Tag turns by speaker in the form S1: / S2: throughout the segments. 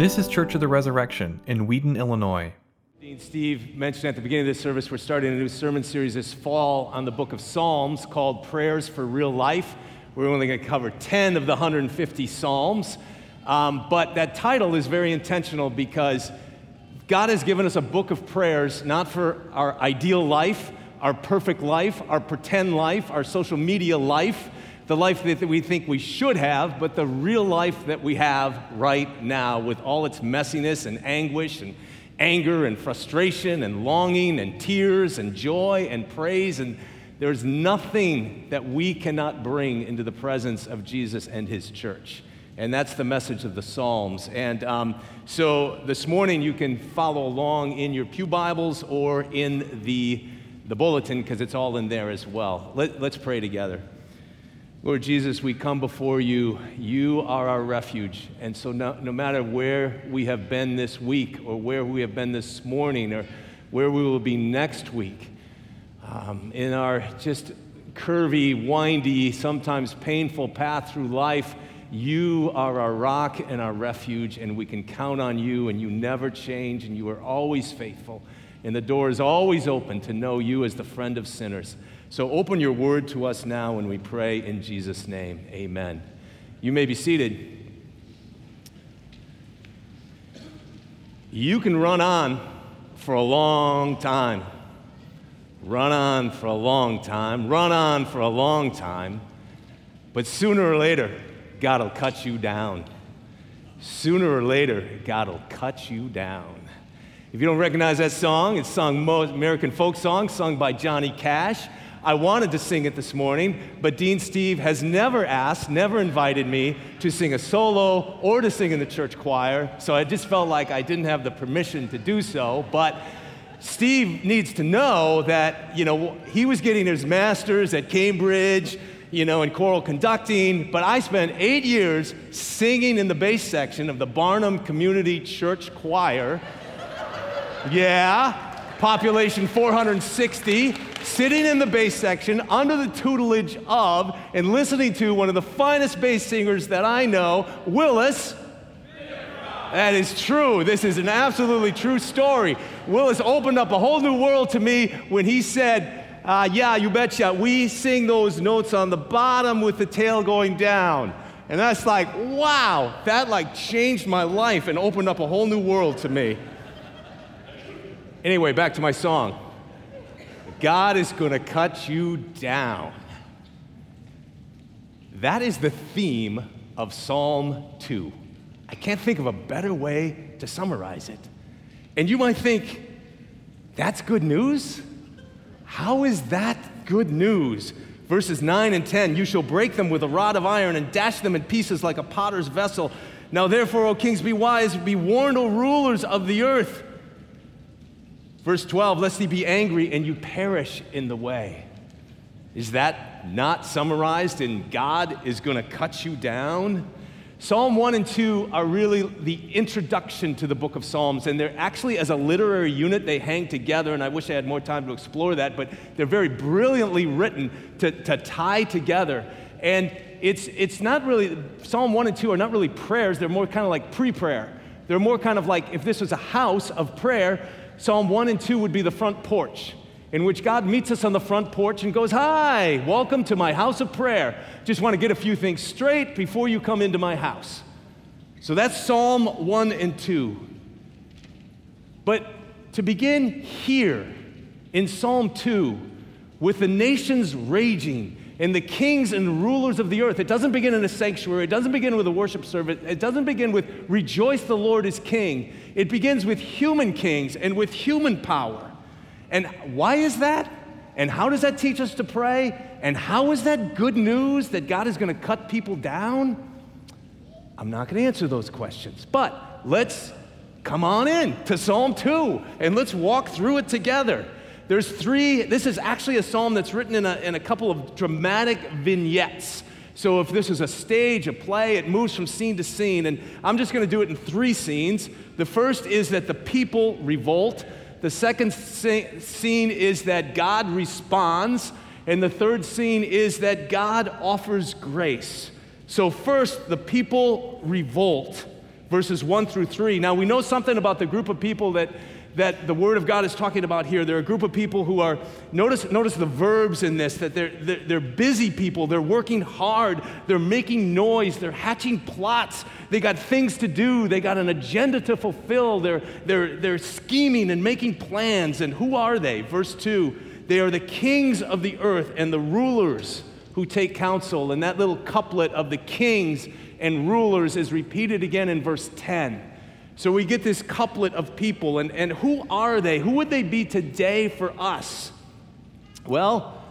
S1: This is Church of the Resurrection in Wheaton, Illinois.
S2: Dean Steve mentioned at the beginning of this service, we're starting a new sermon series this fall on the book of Psalms called Prayers for Real Life. We're only going to cover 10 of the 150 Psalms. Um, but that title is very intentional because God has given us a book of prayers, not for our ideal life, our perfect life, our pretend life, our social media life, the life that we think we should have, but the real life that we have right now with all its messiness and anguish and anger and frustration and longing and tears and joy and praise. And there's nothing that we cannot bring into the presence of Jesus and his church. And that's the message of the Psalms. And um, so this morning you can follow along in your Pew Bibles or in the, the bulletin because it's all in there as well. Let, let's pray together. Lord Jesus, we come before you. You are our refuge. And so, no, no, matter where we have been this week, or where we have been this morning, or where we will be next week, um, in our just curvy, windy, sometimes painful path through life, you are our rock and our refuge, and we can count on you, and you never change, and you are always faithful. And the door is always open to know you as the friend of sinners. So open your word to us now when we pray in Jesus' name. Amen. You may be seated. You can run on for a long time. Run on for a long time. Run on for a long time. But sooner or later, God will cut you down. Sooner or later, God will cut you down. If you don't recognize that song, it's sung American folk song sung by Johnny Cash. I wanted to sing it this morning, but Dean Steve has never asked, never invited me to sing a solo or to sing in the church choir, so I just felt like I didn't have the permission to do so. But Steve needs to know that, you know, he was getting his master's at Cambridge, you know, in choral conducting, but I spent eight years singing in the bass section of the Barnum Community Church Choir. Yeah, population 460, sitting in the bass section under the tutelage of and listening to one of the finest bass singers that I know, Willis. That is true. This is an absolutely true story. Willis opened up a whole new world to me when he said, uh, Yeah, you betcha, we sing those notes on the bottom with the tail going down. And that's like, wow, that like changed my life and opened up a whole new world to me. Anyway, back to my song. God is going to cut you down. That is the theme of Psalm 2. I can't think of a better way to summarize it. And you might think, that's good news? How is that good news? Verses 9 and 10 You shall break them with a rod of iron and dash them in pieces like a potter's vessel. Now, therefore, O kings, be wise, be warned, O rulers of the earth. Verse 12, lest he be angry and you perish in the way. Is that not summarized in God is going to cut you down? Psalm 1 and 2 are really the introduction to the book of Psalms, and they're actually, as a literary unit, they hang together, and I wish I had more time to explore that, but they're very brilliantly written to, to tie together. And it's, it's not really, Psalm 1 and 2 are not really prayers, they're more kind of like pre prayer. They're more kind of like if this was a house of prayer, Psalm 1 and 2 would be the front porch, in which God meets us on the front porch and goes, Hi, welcome to my house of prayer. Just want to get a few things straight before you come into my house. So that's Psalm 1 and 2. But to begin here in Psalm 2, with the nations raging and the kings and rulers of the earth. It doesn't begin in a sanctuary. It doesn't begin with a worship service. It doesn't begin with rejoice the Lord is king. It begins with human kings and with human power. And why is that? And how does that teach us to pray? And how is that good news that God is going to cut people down? I'm not going to answer those questions. But let's come on in to Psalm 2 and let's walk through it together. There's three, this is actually a psalm that's written in a, in a couple of dramatic vignettes. So if this is a stage, a play, it moves from scene to scene. And I'm just going to do it in three scenes. The first is that the people revolt. The second scene is that God responds. And the third scene is that God offers grace. So, first, the people revolt. verses 1 through 3. Now, we know something about the group of people that, that the Word of God is talking about here. They're a group of people who are, notice, notice the verbs in this, that they're, they're, they're busy people. They're working hard. They're making noise. They're hatching plots. They got things to do. They got an agenda to fulfill. They're, they're, they're scheming and making plans. And who are they? Verse 2 They are the kings of the earth and the rulers who take counsel. And that little couplet of the kings and rulers is repeated again in verse 10. So we get this couplet of people, and, and who are they? Who would they be today for us? Well,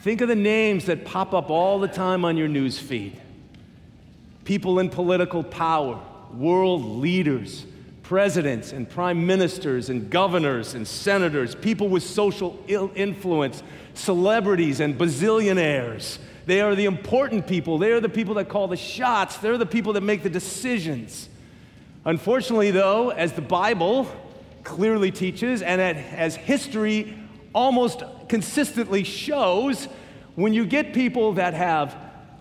S2: think of the names that pop up all the time on your news feed people in political power, world leaders, presidents and prime ministers and governors and senators, people with social influence, celebrities and bazillionaires. They are the important people. They are the people that call the shots. They're the people that make the decisions. Unfortunately, though, as the Bible clearly teaches and as history almost consistently shows, when you get people that have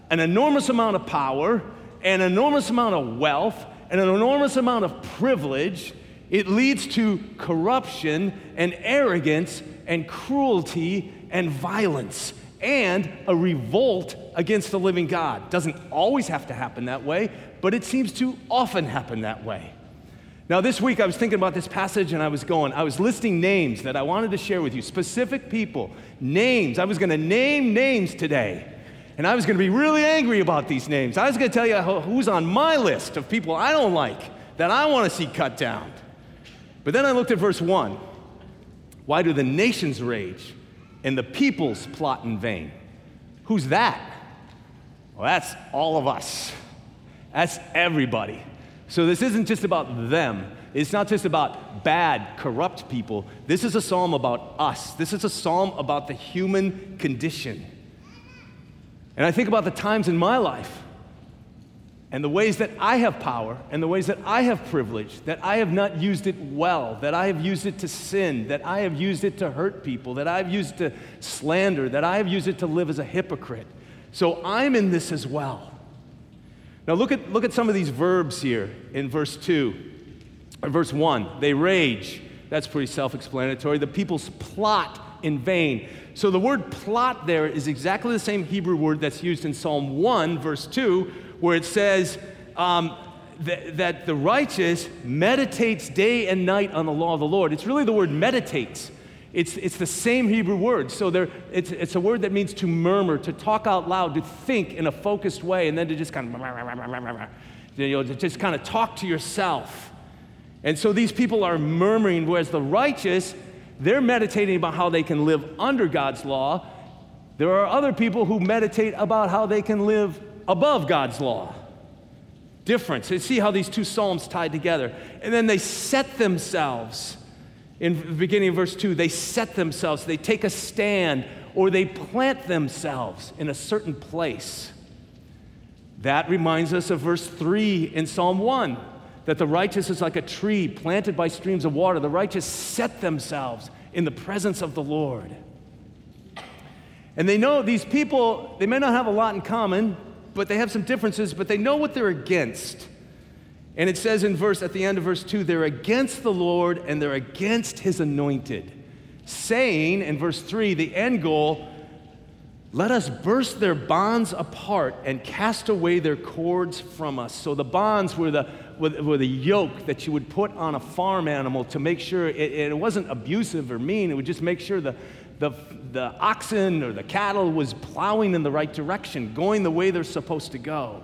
S2: an enormous amount of power, an enormous amount of wealth, and an enormous amount of privilege, it leads to corruption and arrogance and cruelty and violence and a revolt against the living God. Doesn't always have to happen that way, but it seems to often happen that way. Now, this week I was thinking about this passage and I was going, I was listing names that I wanted to share with you, specific people, names. I was going to name names today. And I was going to be really angry about these names. I was going to tell you who's on my list of people I don't like that I want to see cut down. But then I looked at verse 1. Why do the nations rage? and the peoples plot in vain. Who's that? Well, that's all of us. That's everybody. So this isn't just about them. It's not just about bad, corrupt people. This is a psalm about us. This is a psalm about the human condition. And I think about the times in my life and the ways that I have power and the ways that I have privilege, that I have not used it well, that I have used it to sin, that I have used it to hurt people, that I've used it to slander, that I have used it to live as a hypocrite. So I'm in this as well. Now look at, look at some of these verbs here in verse 2, or verse 1. They rage. That's pretty self explanatory. The people's plot in vain. So the word plot there is exactly the same Hebrew word that's used in Psalm 1, verse 2, where it says um, th- that the righteous meditates day and night on the law of the Lord. It's really the word meditates. It's, it's the same Hebrew word. So there, it's, it's a word that means to murmur, to talk out loud, to think in a focused way, and then to just kind of, you know, to just kind of talk to yourself. And so these people are murmuring, whereas the righteous, they're meditating about how they can live under God's law. There are other people who meditate about how they can live above God's law. Difference. See how these two Psalms tied together. And then they set themselves. In the beginning of verse 2, they set themselves, they take a stand, or they plant themselves in a certain place. That reminds us of verse 3 in Psalm 1 that the righteous is like a tree planted by streams of water. The righteous set themselves in the presence of the Lord. And they know these people, they may not have a lot in common, but they have some differences, but they know what they're against. And it says in verse at the end of verse 2, they're against the Lord and they're against his anointed. Saying in verse 3, the end goal, let us burst their bonds apart and cast away their cords from us. So the bonds were the, were the yoke that you would put on a farm animal to make sure it, it wasn't abusive or mean. It would just make sure the, the, the oxen or the cattle was plowing in the right direction, going the way they're supposed to go.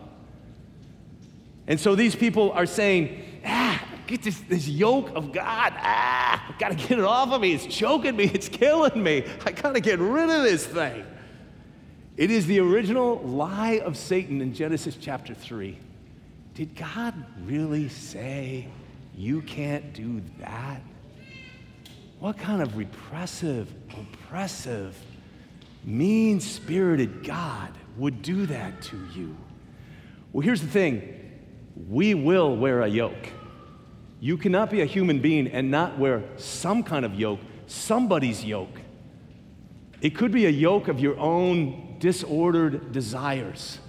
S2: And so these people are saying, ah, get this, this yoke of God. Ah, I gotta get it off of me. It's choking me, it's killing me. I gotta get rid of this thing. It is the original lie of Satan in Genesis chapter 3. Did God really say you can't do that? What kind of repressive, oppressive, mean spirited God would do that to you? Well, here's the thing we will wear a yoke. You cannot be a human being and not wear some kind of yoke, somebody's yoke. It could be a yoke of your own disordered desires,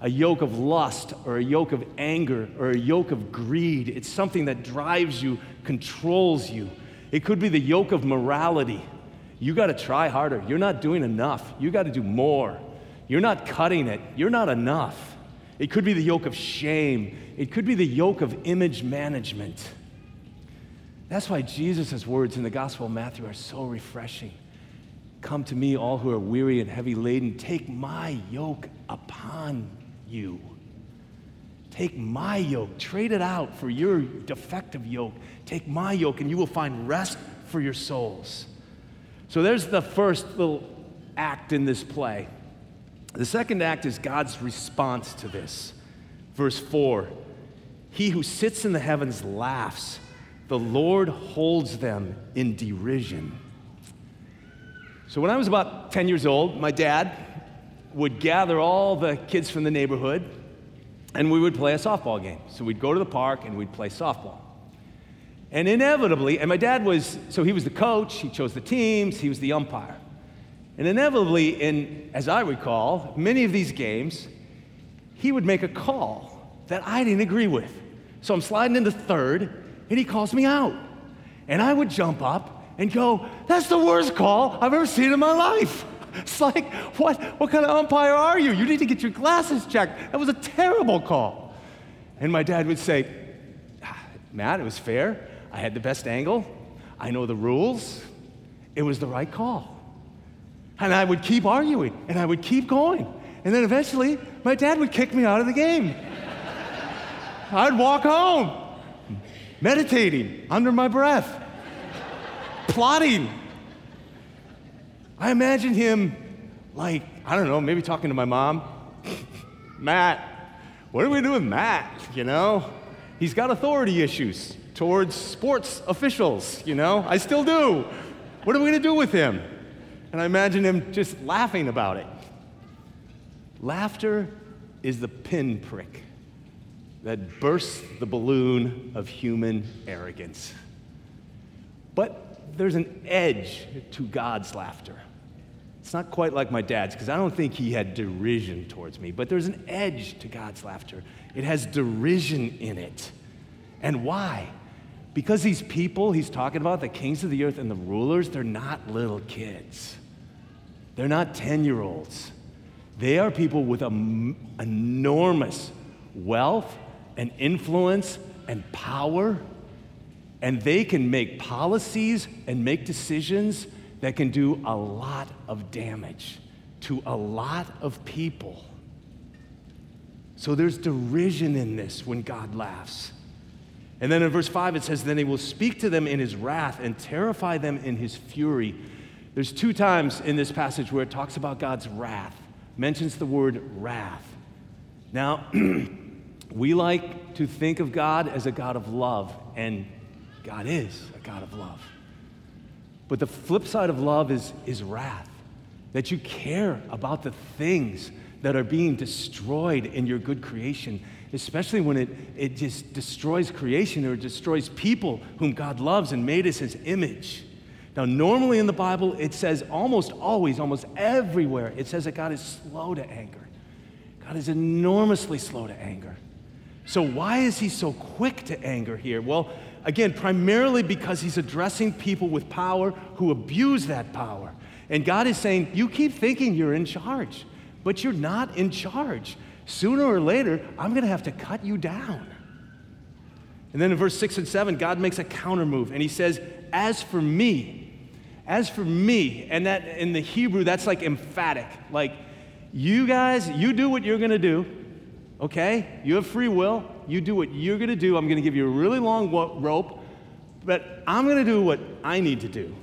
S2: a yoke of lust or a yoke of anger or a yoke of greed. It's something that drives you, controls you. It could be the yoke of morality. You got to try harder. You're not doing enough. You got to do more. You're not cutting it. You're not enough. It could be the yoke of shame. It could be the yoke of image management. That's why Jesus' words in the Gospel of Matthew are so refreshing. Come to me, all who are weary and heavy laden. Take my yoke upon you. Take my yoke, trade it out for your defective yoke. Take my yoke, and you will find rest for your souls. So there's the first little act in this play. The second act is God's response to this. Verse 4 He who sits in the heavens laughs, the Lord holds them in derision. So when I was about 10 years old, my dad would gather all the kids from the neighborhood and we would play a softball game. So we'd go to the park and we'd play softball. And inevitably, and my dad was, so he was the coach, he chose the teams, he was the umpire. And inevitably, in, as I recall, many of these games, he would make a call that I didn't agree with. So I'm sliding into third, and he calls me out. And I would jump up and go, That's the worst call I've ever seen in my life. It's like, what, what kind of umpire are you? You need to get your glasses checked. That was a terrible call. And my dad would say, ah, Matt, it was fair. I had the best angle. I know the rules. It was the right call. And I would keep arguing and I would keep going. And then eventually, my dad would kick me out of the game. I'd walk home, meditating under my breath, plotting I imagine him like, I don't know, maybe talking to my mom. Matt, what are we doing with Matt? You know, he's got authority issues towards sports officials, you know, I still do. What are we to do with him? And I imagine him just laughing about it. Laughter is the pinprick that bursts the balloon of human arrogance. But there's an edge to God's laughter. It's not quite like my dad's because I don't think he had derision towards me, but there's an edge to God's laughter. It has derision in it. And why? Because these people he's talking about, the kings of the earth and the rulers, they're not little kids. They're not 10 year olds. They are people with enormous wealth and influence and power, and they can make policies and make decisions that can do a lot of damage to a lot of people. So there's derision in this when God laughs. And then in verse 5, it says, Then he will speak to them in his wrath and terrify them in his fury. There's two times in this passage where it talks about God's wrath, mentions the word wrath. Now, we like to think of God as a God of love, and God is a God of love. But the flip side of love is, is wrath, that you care about the things that are being destroyed in your good creation, especially when it, it just destroys creation or destroys people whom God loves and made us his image. Now, normally in the Bible, it says almost always, almost everywhere, it says that God is slow to anger. God is enormously slow to anger. So, why is he so quick to anger here? Well, again, primarily because he's addressing people with power who abuse that power. And God is saying, You keep thinking you're in charge, but you're not in charge. Sooner or later, I'm going to have to cut you down. And then in verse 6 and 7, God makes a counter move and he says, As for me, as for me, and that in the Hebrew, that's like emphatic. Like, you guys, you do what you're to do, okay? You have free will. You do what you're to do. I'm to give you a really long rope, but I'm to do what I need to do.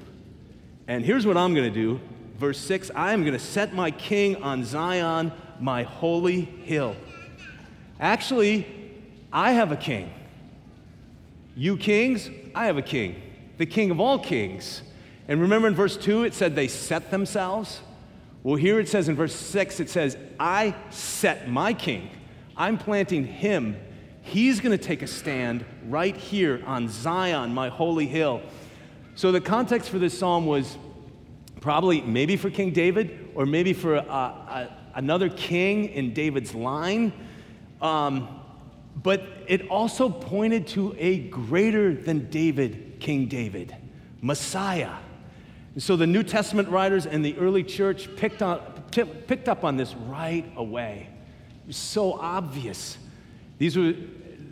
S2: And here's what I'm to do. Verse 6 I am to set my king on Zion, my holy hill. Actually, I have a king. You kings, I have a king, the king of all kings. And remember in verse 2, it said they set themselves? Well, here it says in verse 6, it says, I set my king. I'm planting him He's going to take a stand right here on Zion, my holy hill. So, the context for this psalm was probably maybe for King David or maybe for a, a, another king in David's line. Um, but it also pointed to a greater than David, King David, Messiah. And so the New Testament writers and the early church picked, on, picked up on this right away. It was so obvious. These were,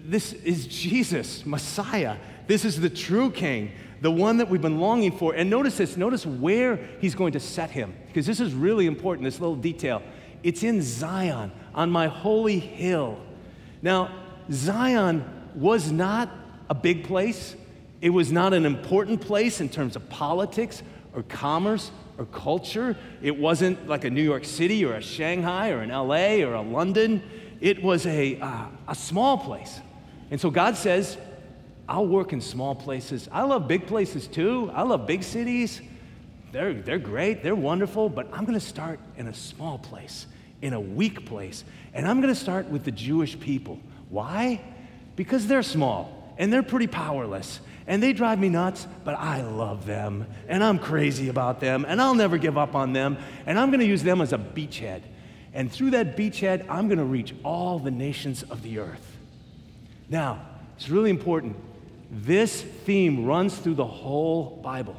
S2: this is Jesus, Messiah. This is the true king, the one that we've been longing for. And notice this notice where he's going to set him, because this is really important, this little detail. It's in Zion, on my holy hill. Now, Zion was not a big place, it was not an important place in terms of politics or commerce or culture. It wasn't like a New York City or a Shanghai or an LA or a London. It was a, uh, a small place. And so God says, I'll work in small places. I love big places too. I love big cities. They're, they're great, they're wonderful, but I'm gonna start in a small place, in a weak place. And I'm gonna start with the Jewish people. Why? Because they're small and they're pretty powerless and they drive me nuts, but I love them and I'm crazy about them and I'll never give up on them and I'm gonna use them as a beachhead. And through that beachhead, I'm gonna reach all the nations of the earth. Now, it's really important. This theme runs through the whole Bible.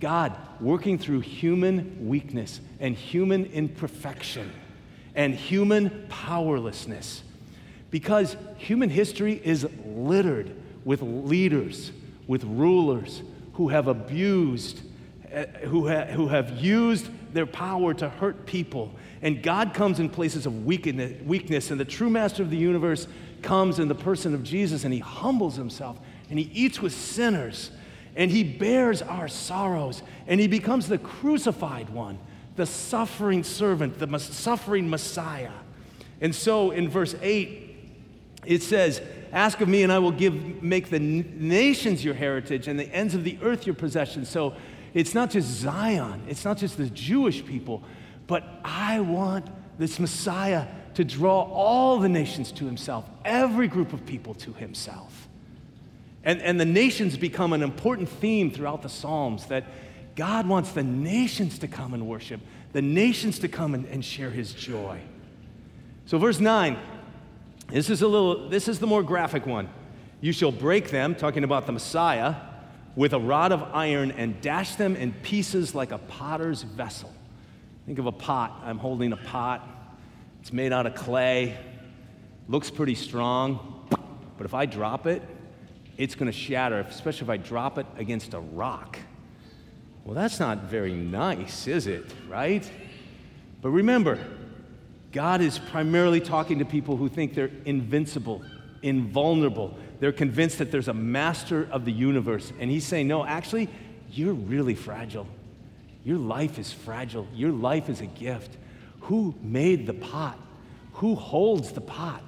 S2: God working through human weakness and human imperfection and human powerlessness. Because human history is littered with leaders, with rulers who have abused, uh, who, ha- who have used their power to hurt people. And God comes in places of weakness, and the true master of the universe comes in the person of Jesus, and he humbles himself, and he eats with sinners and he bears our sorrows, and he becomes the crucified one, the suffering servant, the suffering Messiah. And so in verse 8, it says, Ask of me, and I will give, make the nations your heritage and the ends of the earth your possession. So it's not just Zion, it's not just the Jewish people, but I want this Messiah to draw all the nations to himself, every group of people to himself. And, and the nations become an important theme throughout the Psalms that God wants the nations to come and worship, the nations to come and, and share his joy. So, verse 9, this is a little, this is the more graphic one. You shall break them, talking about the Messiah, with a rod of iron and dash them in pieces like a potter's vessel. Think of a pot. I'm holding a pot. It's made out of clay, looks pretty strong, but if I drop it, it's going to shatter, especially if I drop it against a rock. Well, that's not very nice, is it? Right? But remember, God is primarily talking to people who think they're invincible, invulnerable. They're convinced that there's a master of the universe. And He's saying, no, actually, you're really fragile. Your life is fragile. Your life is a gift. Who made the pot? Who holds the pot?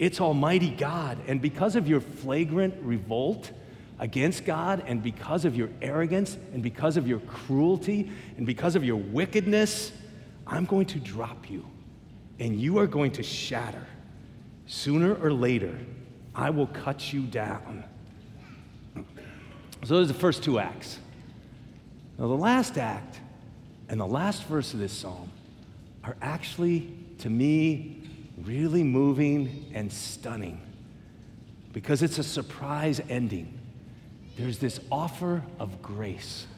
S2: It's Almighty God. And because of your flagrant revolt against God, and because of your arrogance, and because of your cruelty, and because of your wickedness, I'm going to drop you, and you are going to shatter. Sooner or later, I will cut you down. So, those are the first two acts. Now, the last act and the last verse of this psalm are actually, to me, really moving and stunning because it's a surprise ending. There's this offer of grace,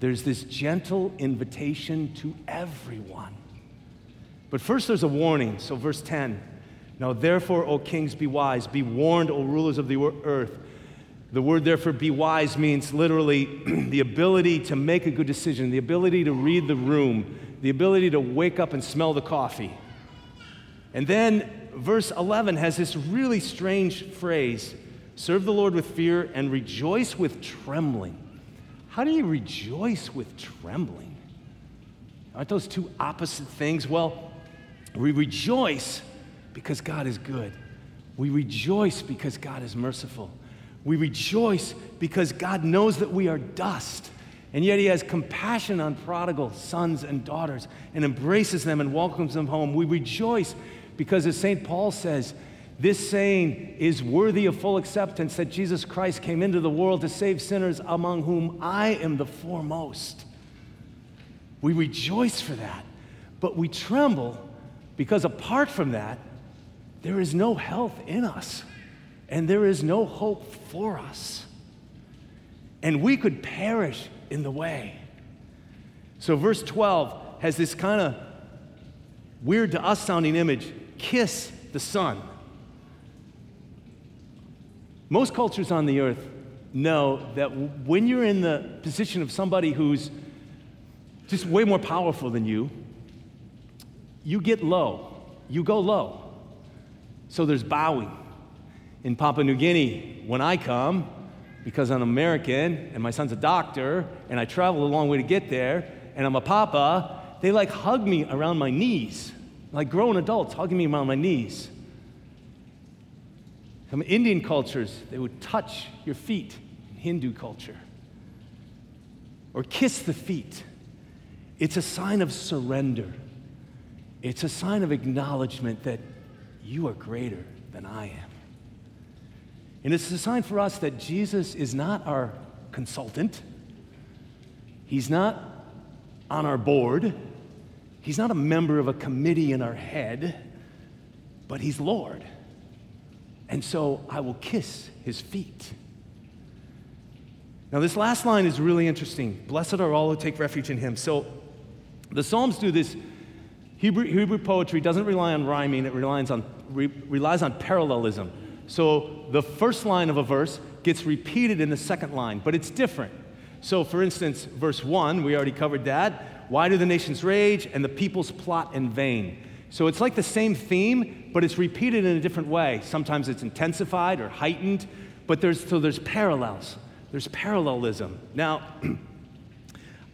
S2: there's this gentle invitation to everyone. But first, there's a warning. So, verse 10 Now, therefore, O kings, be wise, be warned, O rulers of the earth. The word, therefore, be wise means literally the ability to make a good decision, the ability to read the room, the ability to wake up and smell the coffee. And then verse 11 has this really strange phrase serve the Lord with fear and rejoice with trembling. How do you rejoice with trembling? Aren't those two opposite things? Well, we rejoice because God is good. We rejoice because God is merciful. We rejoice because God knows that we are dust. And yet he has compassion on prodigal sons and daughters and embraces them and welcomes them home. We rejoice because as St. Paul says, this saying is worthy of full acceptance that Jesus Christ came into the world to save sinners, among whom I am the foremost. We rejoice for that, but we tremble Because apart from that, there is no health in us, and there is no hope for us. And we could perish in the way. So, verse 12 has this kind of weird to us sounding image kiss the Son. Most cultures on the earth know that when you're in the position of somebody who's just way more powerful than you, you get low. You go low. So there's bowing. In Papua New Guinea, when I come, because I'm American and my son's a doctor and I travel a long way to get there and I'm a papa, they like hug me around my knees, like grown adults hugging me around my knees. Some Indian cultures, they would touch your feet, Hindu culture, or kiss the feet. It's a sign of surrender. It's a sign of acknowledgement that you are greater than I am. And it's a sign for us that Jesus is not our consultant. He's not on our board. He's not a member of a committee in our head, but He's Lord. And so I will kiss His feet. Now, this last line is really interesting. Blessed are all who take refuge in Him. So the Psalms do this. Hebrew, Hebrew poetry doesn't rely on rhyming, it relies on, re, relies on parallelism. So the first line of a verse gets repeated in the second line, but it's different. So, for instance, verse 1, we already covered that. Why do the nations rage and the peoples plot in vain? So it's like the same theme, but it's repeated in a different way. Sometimes it's intensified or heightened, but there's, so there's parallels. There's parallelism. Now,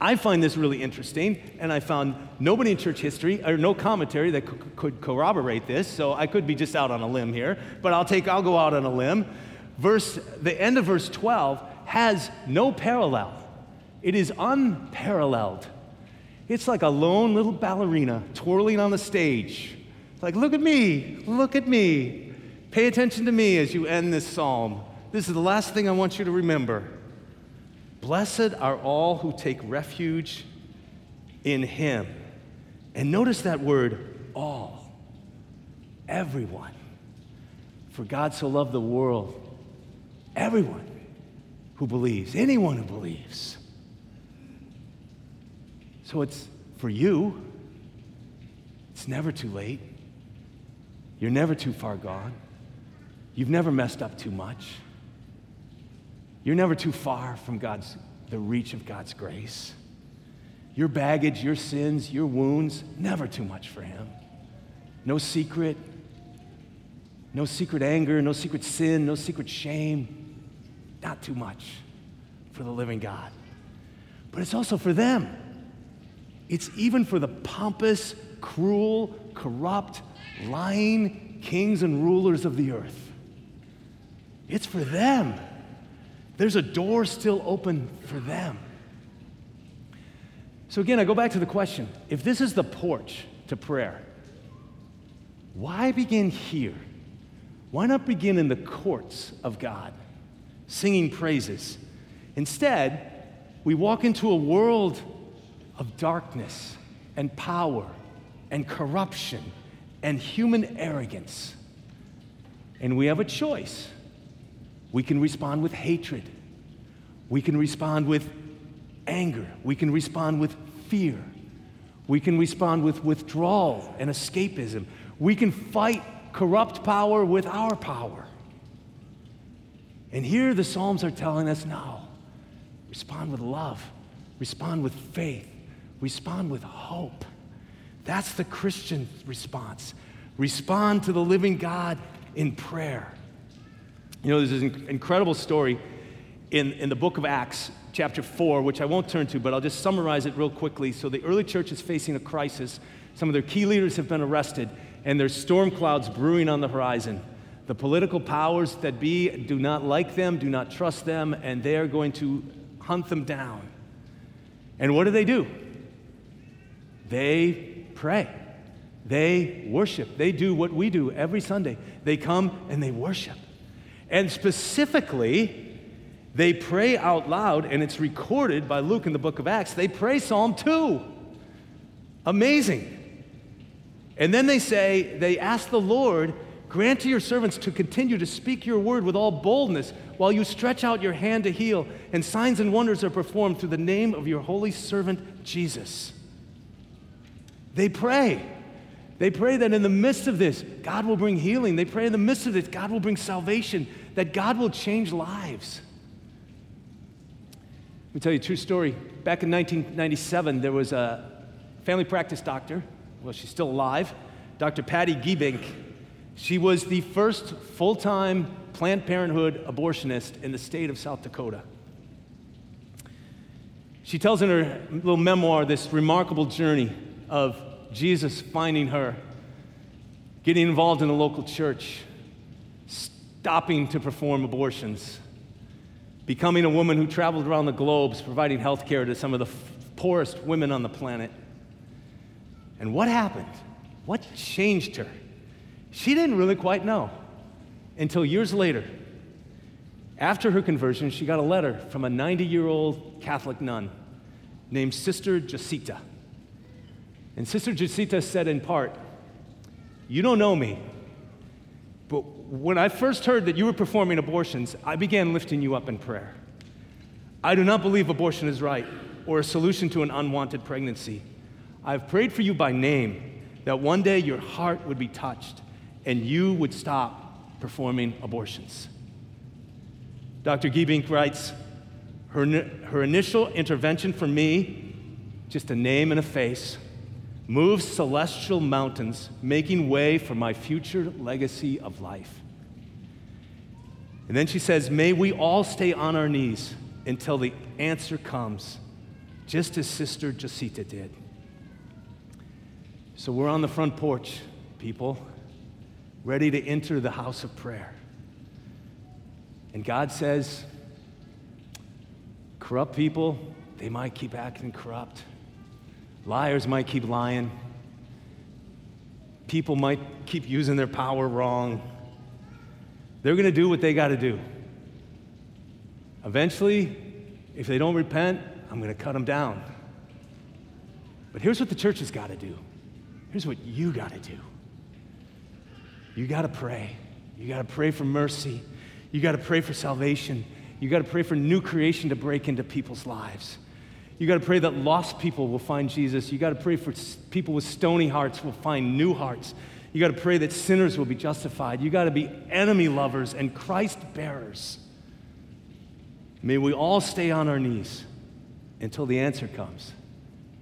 S2: I find this really interesting, and I found nobody in church history or no commentary that could, could corroborate this. So I could be just out on a limb here, but I'll take I'll go out on a limb. Verse the end of verse 12 has no parallel. It is unparalleled. It's like a lone little ballerina twirling on the stage. Like, look at me, look at me. Pay attention to me as you end this psalm. This is the last thing I want you to remember. Blessed are all who take refuge in him. And notice that word, all. Everyone. For God so loved the world. Everyone who believes, anyone who believes. So it's for you. It's never too late. You're never too far gone. You've never messed up too much. You're never too far from God's, the reach of God's grace. Your baggage, your sins, your wounds, never too much for Him. No secret, no secret anger, no secret sin, no secret shame. Not too much for the living God. But it's also for them. It's even for the pompous, cruel, corrupt, lying kings and rulers of the earth. It's for them. There's a door still open for them. So, again, I go back to the question if this is the porch to prayer, why begin here? Why not begin in the courts of God, singing praises? Instead, we walk into a world of darkness and power and corruption and human arrogance. And we have a choice. We can respond with hatred. We can respond with anger. We can respond with fear. We can respond with withdrawal and escapism. We can fight corrupt power with our power. And here the Psalms are telling us now respond with love, respond with faith, respond with hope. That's the Christian response. Respond to the living God in prayer. You know, there's this incredible story in, in the book of Acts, chapter 4, which I won't turn to, but I'll just summarize it real quickly. So, the early church is facing a crisis. Some of their key leaders have been arrested, and there's storm clouds brewing on the horizon. The political powers that be do not like them, do not trust them, and they are going to hunt them down. And what do they do? They pray. They worship. They do what we do every Sunday. They come and they worship. And specifically, they pray out loud, and it's recorded by Luke in the book of Acts. They pray Psalm 2. Amazing. And then they say, they ask the Lord, grant to your servants to continue to speak your word with all boldness while you stretch out your hand to heal, and signs and wonders are performed through the name of your holy servant Jesus. They pray. They pray that in the midst of this, God will bring healing. They pray in the midst of this, God will bring salvation, that God will change lives. Let me tell you a true story. Back in 1997, there was a family practice doctor. Well, she's still alive. Dr. Patti Giebink. She was the first full time Planned Parenthood abortionist in the state of South Dakota. She tells in her little memoir this remarkable journey of Jesus finding her, getting involved in a local church, stopping to perform abortions, becoming a woman who traveled around the globe providing health care to some of the f- poorest women on the planet. And what happened? What changed her? She didn't really quite know until years later. After her conversion, she got a letter from a 90 year old Catholic nun named Sister Jacinta. And Sister Jacinta said in part, You don't know me, when I first heard that you were performing abortions, I began lifting you up in prayer. I do not believe abortion is right or a solution to an unwanted pregnancy. I've prayed for you by name that one day your heart would be touched and you would stop performing abortions. Dr. Giebink writes, her, her initial intervention for me, just a name and a face, moves celestial mountains, making way for my future legacy of life. And then she says, May we all stay on our knees until the answer comes, just as Sister Jacinta did. So we're on the front porch, people, ready to enter the house of prayer. And God says, corrupt people, they might keep acting corrupt. Liars might keep lying. People might keep using their power wrong. They're going to do what they got to do. Eventually, if they don't repent, I'm going to cut them down. But here's what the church has got to do. Here's what you got to do. You got to pray. You got to pray for mercy. You got to pray for salvation. You got to pray for new creation to break into people's lives. You got to pray that lost people will find Jesus. You got to pray for people with stony hearts will find new hearts. You got to pray that sinners will be justified. You got to be enemy lovers and Christ bearers. May we all stay on our knees until the answer comes,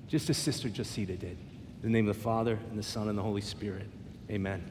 S2: just as Sister Jacinta did. In the name of the Father, and the Son, and the Holy Spirit. Amen.